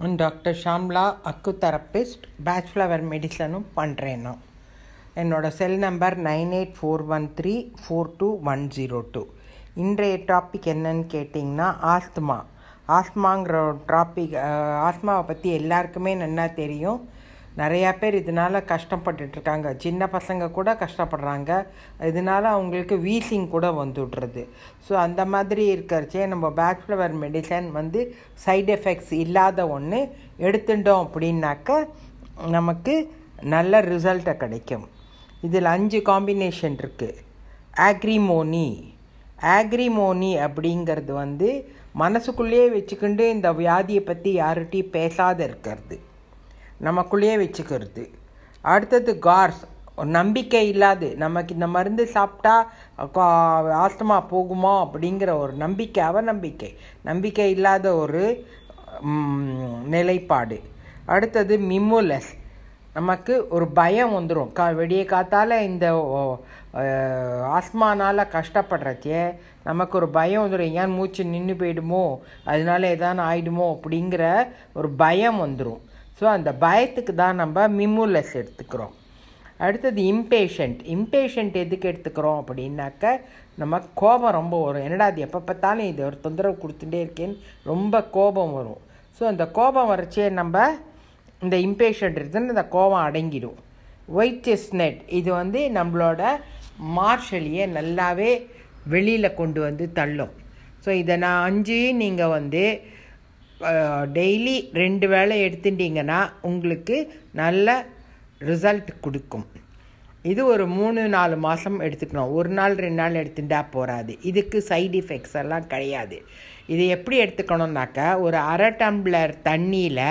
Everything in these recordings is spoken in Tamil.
நான் doctor Shamla acu therapist bachelor மெடிசனும் பண்ணுறேன்னா என்னோடய cell number nine eight four one three four two one zero two. இன்றைய டாபிக் என்னன்னு கேட்டிங்கன்னா ஆஸ்துமா. ஆஸ்மாங்கிற டாபிக் ஆஸ்மாவை பற்றி எல்லாருக்குமே நல்லா தெரியும். நிறையா பேர் இதனால் கஷ்டப்பட்டுட்ருக்காங்க. சின்ன பசங்க கூட கஷ்டப்படுறாங்க. இதனால் அவங்களுக்கு வீசிங் கூட வந்துடுறது ஸோ அந்த மாதிரி இருக்கிறச்சே நம்ம பேச்சுலர் மெடிசன் வந்து சைட் எஃபெக்ட்ஸ் இல்லாத ஒன்று எடுத்துட்டோம் அப்படின்னாக்க நமக்கு நல்ல ரிசல்ட்டை கிடைக்கும். இதில் அஞ்சு காம்பினேஷன் இருக்குது ஆக்ரிமோனி ஆக்ரிமோனி அப்படிங்கிறது வந்து மனசுக்குள்ளேயே வச்சுக்கிண்டு இந்த வியாதியை பற்றி யார்கிட்டையும் பேசாத இருக்கிறது. நமக்குள்ளேயே வச்சுக்கிறது. அடுத்தது கார்ஸ். நம்பிக்கை இல்லாது. நமக்கு இந்த மருந்து சாப்பிட்டா ஆஸ்துமா போகுமா அப்படிங்கிற ஒரு நம்பிக்கை அவநம்பிக்கை. நம்பிக்கை இல்லாத ஒரு நிலைப்பாடு. அடுத்தது மிமுலஸ். நமக்கு ஒரு பயம் வந்துடும் கா வெடிய காத்தால் இந்த ஆஸ்மானால் கஷ்டப்படுறச்சே நமக்கு ஒரு பயம் வந்துடும் ஏன் மூச்சு நின்று போயிடுமோ? அதனால ஏதான ஆயிடுமோ? அப்படிங்கிற ஒரு பயம் வந்துடும் ஸோ அந்த பயத்துக்கு தான் நம்ம மிமுலஸ் எடுத்துக்கிறோம். அடுத்தது இம்பேஷண்ட் இம்பேஷண்ட் எதுக்கு எடுத்துக்கிறோம் அப்படின்னாக்க நம்ம கோபம் ரொம்ப வரும். என்னடா அது எப்போ பார்த்தாலும் இது ஒரு தொந்தரவு கொடுத்துட்டே இருக்கேன்னு ரொம்ப கோபம் வரும். ஸோ அந்த கோபம் வரச்சே நம்ம இந்த இம்பேஷண்ட் இருக்குதுன்னு இந்த கோபம் அடங்கிடும். ஒயிட் செஸ்னட் இது வந்து நம்மளோட மார்ஷலியை நல்லாவே வெளியில் கொண்டு வந்து தள்ளும். ஸோ இதை நான் அஞ்சு நீங்கள் வந்து டெய்லி ரெண்டு வேளை எடுத்துட்டிங்கன்னா உங்களுக்கு நல்ல ரிசல்ட் கொடுக்கும். இது ஒரு மூணு நாலு மாதம் எடுத்துக்கணும். ஒரு நாள் ரெண்டு நாள் எடுத்துட்டா போகாது இதுக்கு சைடு எஃபெக்ட்ஸ் எல்லாம் கிடையாது. இது எப்படி எடுத்துக்கணும்னாக்கா ஒரு அரை டம்ளர் தண்ணியில்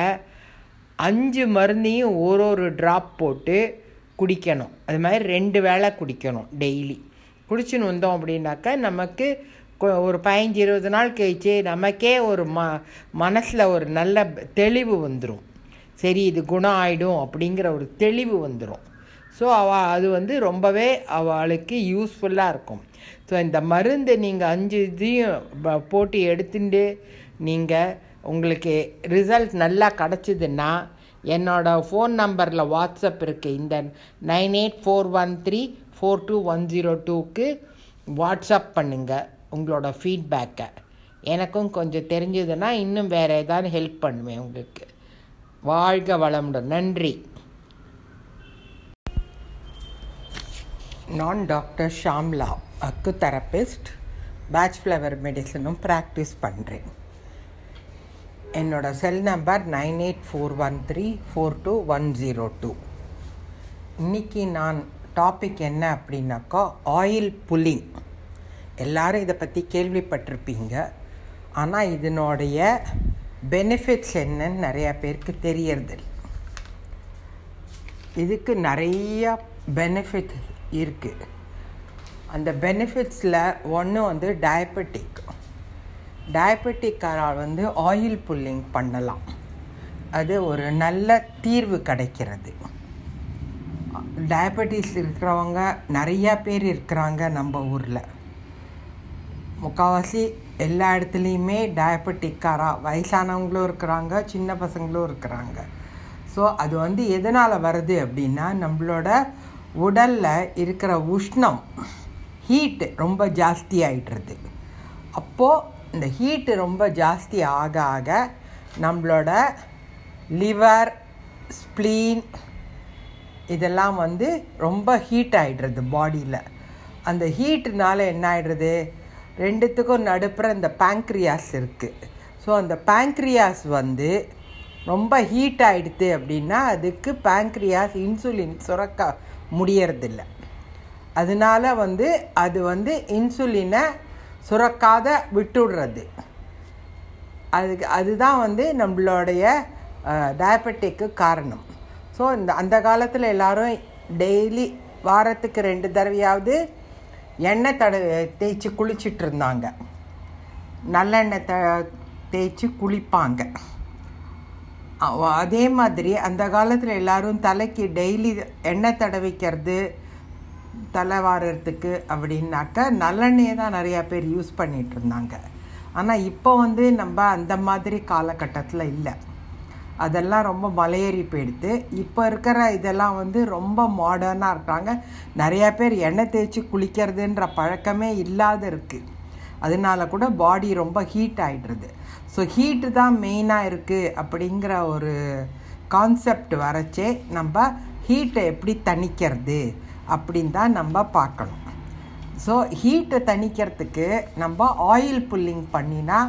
அஞ்சு மருந்தையும் ஒரு ஒரு ட்ராப் போட்டு குடிக்கணும். அது மாதிரி ரெண்டு வேளை குடிக்கணும் டெய்லி குடிச்சுன்னு வந்தோம் அப்படின்னாக்கா நமக்கு ஒரு பதினஞ்சு இருபது நாள் கழிச்சு நமக்கே ஒரு ம மனசில் ஒரு நல்ல தெளிவு வந்துடும் சரி இது குணம் ஆகிடும் அப்படிங்கிற ஒரு தெளிவு வந்துடும் ஸோ அவ அது வந்து ரொம்பவே அவளுக்கு யூஸ்ஃபுல்லாக இருக்கும். ஸோ இந்த மருந்து நீங்கள் அஞ்சு இதையும் போட்டு எடுத்துட்டு நீங்கள் உங்களுக்கு ரிசல்ட் நல்லா கிடச்சிதுன்னா என்னோடய ஃபோன் நம்பரில் வாட்ஸ்அப் இருக்குது இந்த nine eight four one three four two one zero டூக்கு வாட்ஸ்அப் பண்ணுங்கள் உங்களோட ஃபீட்பேக்கை எனக்கும் கொஞ்சம் தெரிஞ்சதுன்னா இன்னும் வேறு ஏதாவது ஹெல்ப் பண்ணுவேன் உங்களுக்கு. வாழ்க வளமுடன். நன்றி. நான் doctor Shamla acu therapist Bach flower மெடிசனும் practice பண்ணுறேன் என்னோட cell number nine eight four one three four two one zero two இன்றைக்கி நான் டாபிக் என்ன அப்படின்னாக்கா ஆயில் புல்லிங் எல்லாரும் இதை பற்றி கேள்விப்பட்டிருப்பீங்க. ஆனால் இதனுடைய பெனிஃபிட்ஸ் என்னன்னு நிறையா பேருக்கு தெரியறதில்ல. இதுக்கு நிறையா பெனிஃபிட் இருக்குது அந்த பெனிஃபிட்ஸில் ஒன்று வந்து டயபெட்டிக் டயபெட்டிக்காரால் வந்து ஆயில் புல்லிங் பண்ணலாம். அது ஒரு நல்ல தீர்வு கிடைக்கிறது. டயபெட்டிஸ் இருக்கிறவங்க நிறையா பேர் இருக்கிறாங்க நம்ம ஊரில். முக்கால்வாசி எல்லா இடத்துலையுமே டயபெட்டிக்காரா வயசானவங்களும் இருக்கிறாங்க சின்ன பசங்களும் இருக்கிறாங்க. ஸோ அது வந்து எதனால் வருது அப்படின்னா நம்மளோட உடலில் இருக்கிற உஷ்ணம் ஹீட்டு ரொம்ப ஜாஸ்தி ஆகிட்டுருது அப்போது இந்த ஹீட்டு ரொம்ப ஜாஸ்தி ஆக ஆக நம்மளோட லிவர் ஸ்ப்ளீன் இதெல்லாம் வந்து ரொம்ப ஹீட் ஆகிடுறது பாடியில் அந்த ஹீட்டுனால என்ன ஆகிடுறது ரெண்டுத்துக்கும் நடுப்புற இந்த பேங்க்ரியாஸ் இருக்குது ஸோ அந்த பேங்க்ரியாஸ் வந்து ரொம்ப ஹீட் ஆகிடுது அப்படின்னா அதுக்கு பேங்க்ரியாஸ் இன்சுலின் சுரக்க முடியறதில்ல. அதனால வந்து அது வந்து இன்சுலினை சுரக்காத விட்டுடுறது. அதுக்கு அதுதான் வந்து நம்மளுடைய டயபெட்டிக்கு காரணம். ஸோ இந்த அந்த காலத்தில் எல்லோரும் டெய்லி வாரத்துக்கு ரெண்டு தடவையாவது எண்ணெய் தட தேய்ச்சி குளிச்சிட்டு இருந்தாங்க நல்லெண்ணெய் த தேய்ச்சி குளிப்பாங்க. அதே மாதிரி அந்த காலத்தில் எல்லோரும் தலைக்கு டெய்லி எண்ணெய் தடவிக்கிறது தலை வாரத்துக்கு அப்படின்னாக்கா நல்லெண்ணெயை தான் நிறையா பேர் யூஸ் பண்ணிகிட்டு இருந்தாங்க ஆனால் இப்போ வந்து நம்ம அந்த மாதிரி காலகட்டத்தில் இல்லை. அதெல்லாம் ரொம்ப மலையேறி போயிடுது இப்போ இருக்கிற இதெல்லாம் வந்து ரொம்ப மாடர்னாக இருக்காங்க. நிறையா பேர் எண்ணெய் தேய்ச்சி குளிக்கிறதுன்ற பழக்கமே இல்லாத இருக்குது அதனால கூட பாடி ரொம்ப ஹீட் ஆகிடுறது ஸோ ஹீட்டு தான் மெயினாக இருக்குது அப்படிங்கிற ஒரு கான்செப்ட் வரைச்சே நம்ம ஹீட்டை எப்படி தணிக்கிறது அப்படின்னு தான் நம்ம பார்க்கணும். ஸோ ஹீட்டை தணிக்கிறதுக்கு நம்ம ஆயில் புல்லிங் பண்ணினா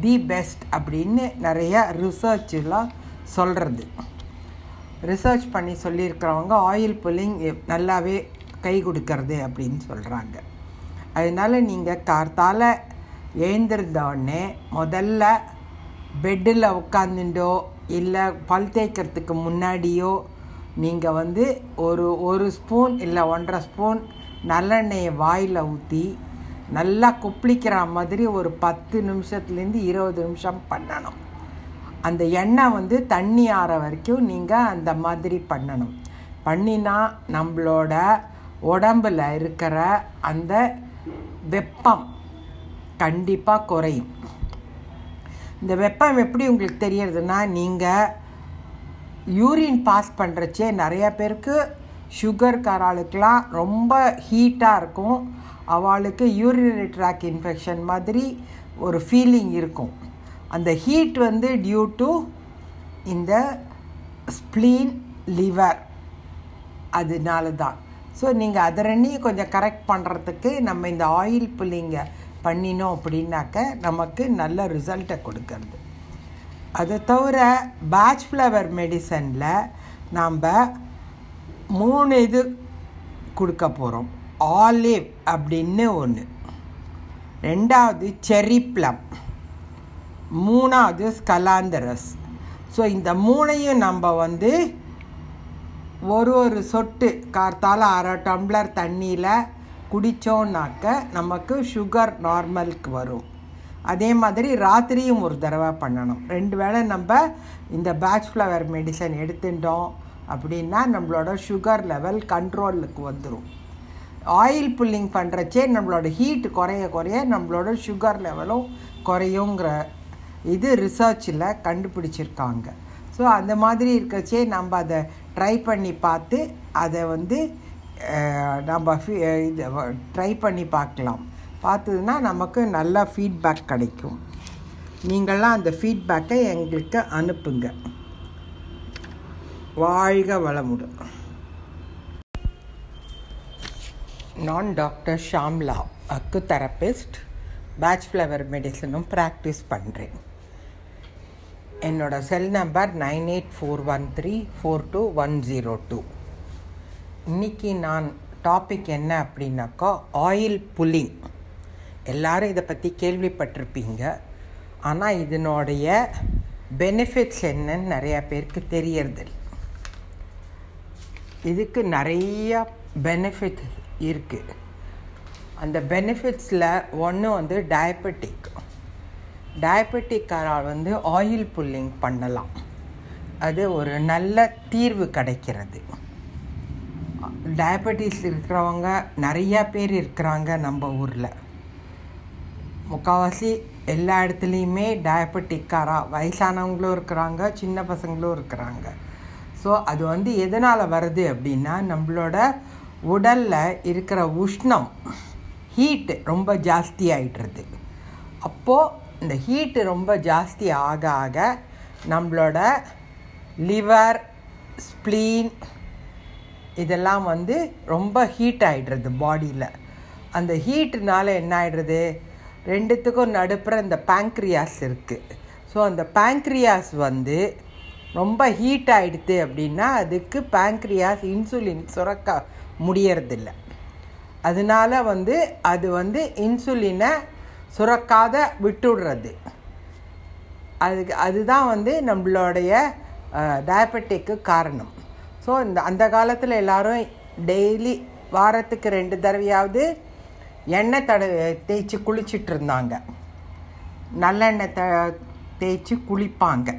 தி பெஸ்ட் அப்படின்னு நிறைய ரிசர்ச்லாம் சொல்கிறது ரிசர்ச் பண்ணி சொல்லியிருக்கிறவங்க ஆயில் புல்லிங் நல்லாவே கை கொடுக்கறது அப்படின்னு சொல்கிறாங்க அதனால் நீங்கள் கார்த்தால் எழுந்திருந்த முதல்ல பெட்டில் உட்காந்துட்டோ இல்லை பல் தேய்க்கிறதுக்கு முன்னாடியோ நீங்கள் வந்து ஒரு ஒரு ஸ்பூன் இல்லை ஒன்றரை ஸ்பூன் நல்லெண்ணெயை வாயில் ஊற்றி நல்லா கொப்பளிக்கிற மாதிரி ஒரு பத்து நிமிஷத்துலேருந்து இருபது நிமிஷம் பண்ணணும். அந்த எண்ணெய் வந்து தண்ணி ஆற வரைக்கும் நீங்கள் அந்த மாதிரி பண்ணணும். பண்ணினா நம்மளோட உடம்பில் இருக்கிற அந்த வெப்பம் கண்டிப்பாக குறையும். இந்த வெப்பம் எப்படி உங்களுக்கு தெரியறதுன்னா நீங்கள் யூரின் பாஸ் பண்ணுறச்சே நிறையா பேருக்கு சுகர் காராளுக்கெலாம் ரொம்ப ஹீட்டாக இருக்கும். அவளுக்கு யூரினரி ட்ராக் இன்ஃபெக்ஷன் மாதிரி ஒரு ஃபீலிங் இருக்கும். அந்த ஹீட் வந்து டியூ டு இந்த ஸ்ப்ளீன் லிவர் அதனால தான் ஸோ நீங்கள் அதை ரெண்டையும் கொஞ்சம் கரெக்ட் பண்ணுறதுக்கு நம்ம இந்த ஆயில் புல்லிங்க பண்ணினோம் அப்படின்னாக்க நமக்கு நல்ல ரிசல்ட்டை கொடுக்கறது. அதை தவிர பேட்ச் ஃப்ளவர் மெடிசனில் நாம் மூணு இது கொடுக்க போகிறோம் ஆலிவ் அப்படின்னு ஒன்று ரெண்டாவது செரி ப்ளம் மூணாவது ஸ்கலாந்தரஸ். ஸோ இந்த மூணையும் நம்ம வந்து ஒரு ஒரு சொட்டு கார்த்தால் அரை டம்ளர் தண்ணியில் குடித்தோன்னாக்க நமக்கு சுகர் நார்மலுக்கு வரும். அதே மாதிரி ராத்திரியும் ஒரு தடவை பண்ணணும். ரெண்டு வேளை நம்ம இந்த பேட்ச் ஃப்ளவர் மெடிசன் எடுத்துட்டோம் அப்படின்னா நம்மளோட சுகர் லெவல் கண்ட்ரோலுக்கு வந்துடும் ஆயில் புல்லிங் பண்ணுறச்சே நம்மளோட ஹீட் குறைய குறைய நம்மளோட சுகர் லெவலும் குறையுங்கிற இது ரிசர்ச்சில் கண்டுபிடிச்சிருக்காங்க. ஸோ அந்த மாதிரி இருக்கச்சே நம்ம அதை ட்ரை பண்ணி பார்த்து அதை வந்து நம்ம இது ட்ரை பண்ணி பார்க்கலாம். பார்த்ததுன்னா நமக்கு நல்ல ஃபீட்பேக் கிடைக்கும். நீங்களாம் அந்த ஃபீட்பேக்கை எங்களுக்கு அனுப்புங்க. வாழ்க வளமுடன். நான் doctor Shamla acu therapist Bach flower மெடிசனும் practice பண்ணுறேன் என்னோட cell number nine eight four one three four two one zero two இன்றைக்கி நான் டாபிக் என்ன அப்படின்னாக்கா ஆயில் புல்லிங் எல்லாரும் இதை பற்றி கேள்விப்பட்டிருப்பீங்க. ஆனால் இதனுடைய பெனிஃபிட்ஸ் என்னன்னு நிறையா பேருக்கு தெரியறதில்லை. இதுக்கு நிறையா பெனிஃபிட் இருக்குது அந்த பெனிஃபிட்ஸில் ஒன்று வந்து டயபெட்டிக் டயபெட்டிக்காரால் வந்து ஆயில் புல்லிங் பண்ணலாம். அது ஒரு நல்ல தீர்வு கிடைக்கிறது. டயபெட்டிஸ் இருக்கிறவங்க நிறையா பேர் இருக்கிறாங்க நம்ம ஊரில். முக்கால்வாசி எல்லா இடத்துலையுமே டயபெட்டிக்காராக வயசானவங்களும் இருக்கிறாங்க சின்ன பசங்களும் இருக்கிறாங்க. ஸோ அது வந்து எதனால் வருது அப்படின்னா நம்மளோட உடலில் இருக்கிற உஷ்ணம் ஹீட்டு ரொம்ப ஜாஸ்தி ஆகிட்டுருது அப்போது இந்த ஹீட்டு ரொம்ப ஜாஸ்தி ஆக ஆக நம்மளோட லிவர் ஸ்ப்ளீன் இதெல்லாம் வந்து ரொம்ப ஹீட் ஆகிடுறது பாடியில் அந்த ஹீட்டுனால என்ன ஆகிடுறது ரெண்டுத்துக்கும் நடுப்புற இந்த பேங்க்ரியாஸ் இருக்குது ஸோ அந்த பேங்க்ரியாஸ் வந்து ரொம்ப ஹீட் ஆகிடுது அப்படின்னா அதுக்கு பேங்க்ரியாஸ் இன்சுலின் சுரக்க முடியறதில்ல. அதனால வந்து அது வந்து இன்சுலினை சுரக்காத விட்டுடுறது. அதுக்கு அதுதான் வந்து நம்மளுடைய டயபெட்டிக்கு காரணம். ஸோ இந்த அந்த காலத்தில் எல்லோரும் டெய்லி வாரத்துக்கு ரெண்டு தடவையாவது எண்ணெய் தட தேய்ச்சி குளிச்சிட்டு இருந்தாங்க. நல்லெண்ணெய் த தேய்ச்சி குளிப்பாங்க.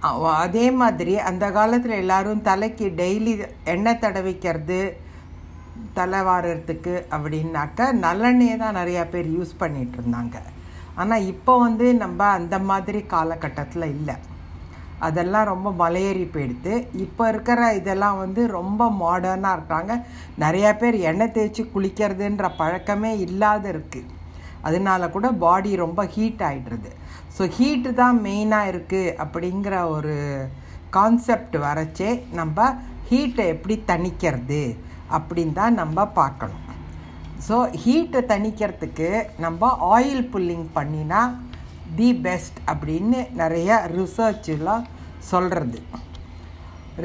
அதே மாதிரி அந்த காலத்தில் எல்லோரும் தலைக்கு டெய்லி எண்ணெய் தடவிக்கிறது தலை வாரத்துக்கு அப்படின்னாக்க நல்லெண்ணெயை தான் நிறையா பேர் யூஸ் பண்ணிகிட்டு இருந்தாங்க. ஆனால் இப்போ வந்து நம்ம அந்த மாதிரி காலகட்டத்தில் இல்லை. அதெல்லாம் ரொம்ப மலையேறி போயிடுது. இப்போ இருக்கிற இதெல்லாம் வந்து ரொம்ப மாடர்னாக இருக்காங்க. நிறையா பேர் எண்ணெய் தேய்ச்சி குளிக்கிறதுன்ற பழக்கமே இல்லாத இருக்குது அதனால கூட பாடி ரொம்ப ஹீட் ஆகிடுறது ஸோ ஹீட்டு தான் மெயினாக இருக்குது அப்படிங்கிற ஒரு கான்செப்ட் வரைச்சே நம்ம ஹீட்டை எப்படி தணிக்கிறது அப்படின்னு தான் நம்ம பார்க்கணும். ஸோ ஹீட்டை தணிக்கிறதுக்கு நம்ம ஆயில் புல்லிங் பண்ணினா தி பெஸ்ட் அப்படின்னு நிறைய ரிசர்ச்லாம் சொல்கிறது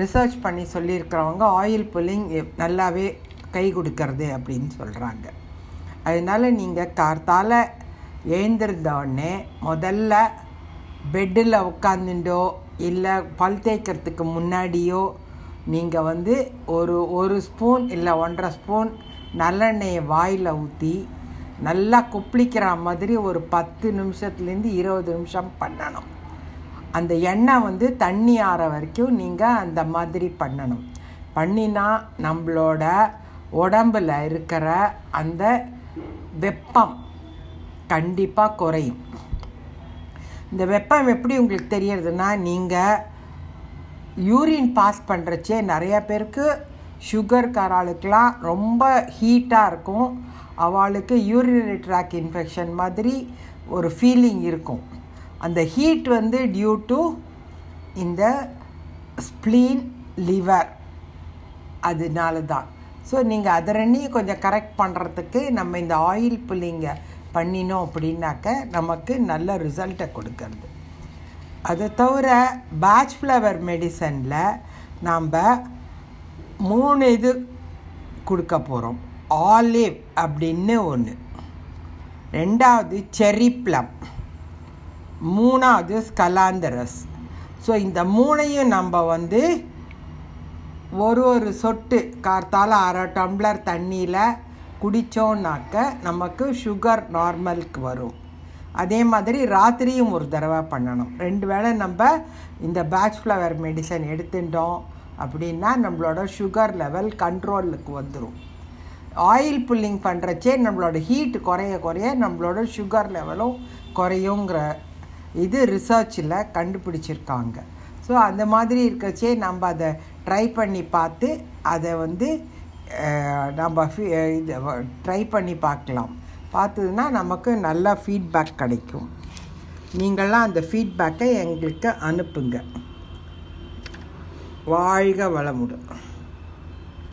ரிசர்ச் பண்ணி சொல்லியிருக்கிறவங்க ஆயில் புல்லிங் நல்லாவே கை கொடுக்கறது அப்படின்னு சொல்கிறாங்க அதனால் நீங்கள் கார்த்தால் எழுந்திருந்தோடனே முதல்ல பெட்டில் உட்காந்துட்டோ இல்லை பல் தேய்க்கிறதுக்கு முன்னாடியோ நீங்கள் வந்து ஒரு ஒரு ஸ்பூன் இல்லை ஒன்றரை ஸ்பூன் நல்லெண்ணெயை வாயில் ஊற்றி நல்லா குப்பிளிக்கிற மாதிரி ஒரு பத்து நிமிஷத்துலேருந்து இருபது நிமிஷம் பண்ணணும். அந்த எண்ணெய் வந்து தண்ணி ஆற வரைக்கும் நீங்கள் அந்த மாதிரி பண்ணணும். பண்ணினா நம்மளோட உடம்பில் இருக்கிற அந்த வெப்பம் கண்டிப்பாக குறையும். இந்த வெப்பம் எப்படி உங்களுக்கு தெரியறதுன்னா நீங்கள் யூரின் பாஸ் பண்ணுறச்சே நிறையா பேருக்கு சுகர் காராளுக்கெலாம் ரொம்ப ஹீட்டாக இருக்கும். அவளுக்கு யூரினரி ட்ராக் இன்ஃபெக்ஷன் மாதிரி ஒரு ஃபீலிங் இருக்கும். அந்த ஹீட் வந்து டியூ டு இந்த ஸ்ப்ளீன் லிவர் அதனால தான் ஸோ நீங்கள் அதை ரெண்டையும் கொஞ்சம் கரெக்ட் பண்ணுறதுக்கு நம்ம இந்த ஆயில் புள்ளிங்க பண்ணினோம் அப்படின்னாக்க நமக்கு நல்ல ரிசல்ட்டை கொடுக்கறது. அதை தவிர பேட்ச் ஃப்ளவர் மெடிசனில் நாம் மூணு இது கொடுக்க போகிறோம் ஆலிவ் அப்படின்னு ஒன்று ரெண்டாவது செரி ப்ளம் மூணாவது ஸ்கலாந்தரஸ் ஸோ இந்த மூணையும் நம்ம வந்து ஒரு ஒரு சொட்டு கார்த்தால அரை டம்ளர் தண்ணியில் குடித்தோன்னாக்க நமக்கு சுகர் நார்மலுக்கு வரும். அதே மாதிரி ராத்திரியும் ஒரு தடவை பண்ணணும். ரெண்டு வேளை நம்ம இந்த பேட்ச் ஃப்ளவர் மெடிசன் எடுத்துட்டோம் அப்படின்னா நம்மளோட சுகர் லெவல் கண்ட்ரோலுக்கு வந்துடும் ஆயில் புல்லிங் பண்ணுறச்சே நம்மளோட ஹீட் குறைய குறைய நம்மளோட சுகர் லெவலும் குறையுங்கிற இது ரிசர்ச்சில் கண்டுபிடிச்சிருக்காங்க. ஸோ அந்த மாதிரி இருக்கச்சே நம்ம அதை ட்ரை பண்ணி பார்த்து அதை வந்து நம்ம இது ட்ரை பண்ணி பார்க்கலாம். பார்த்ததுன்னா நமக்கு நல்ல ஃபீட்பேக் கிடைக்கும். நீங்களாம் அந்த ஃபீட்பேக்கை எங்களுக்கு அனுப்புங்க. வாழ்க வளமுடன்.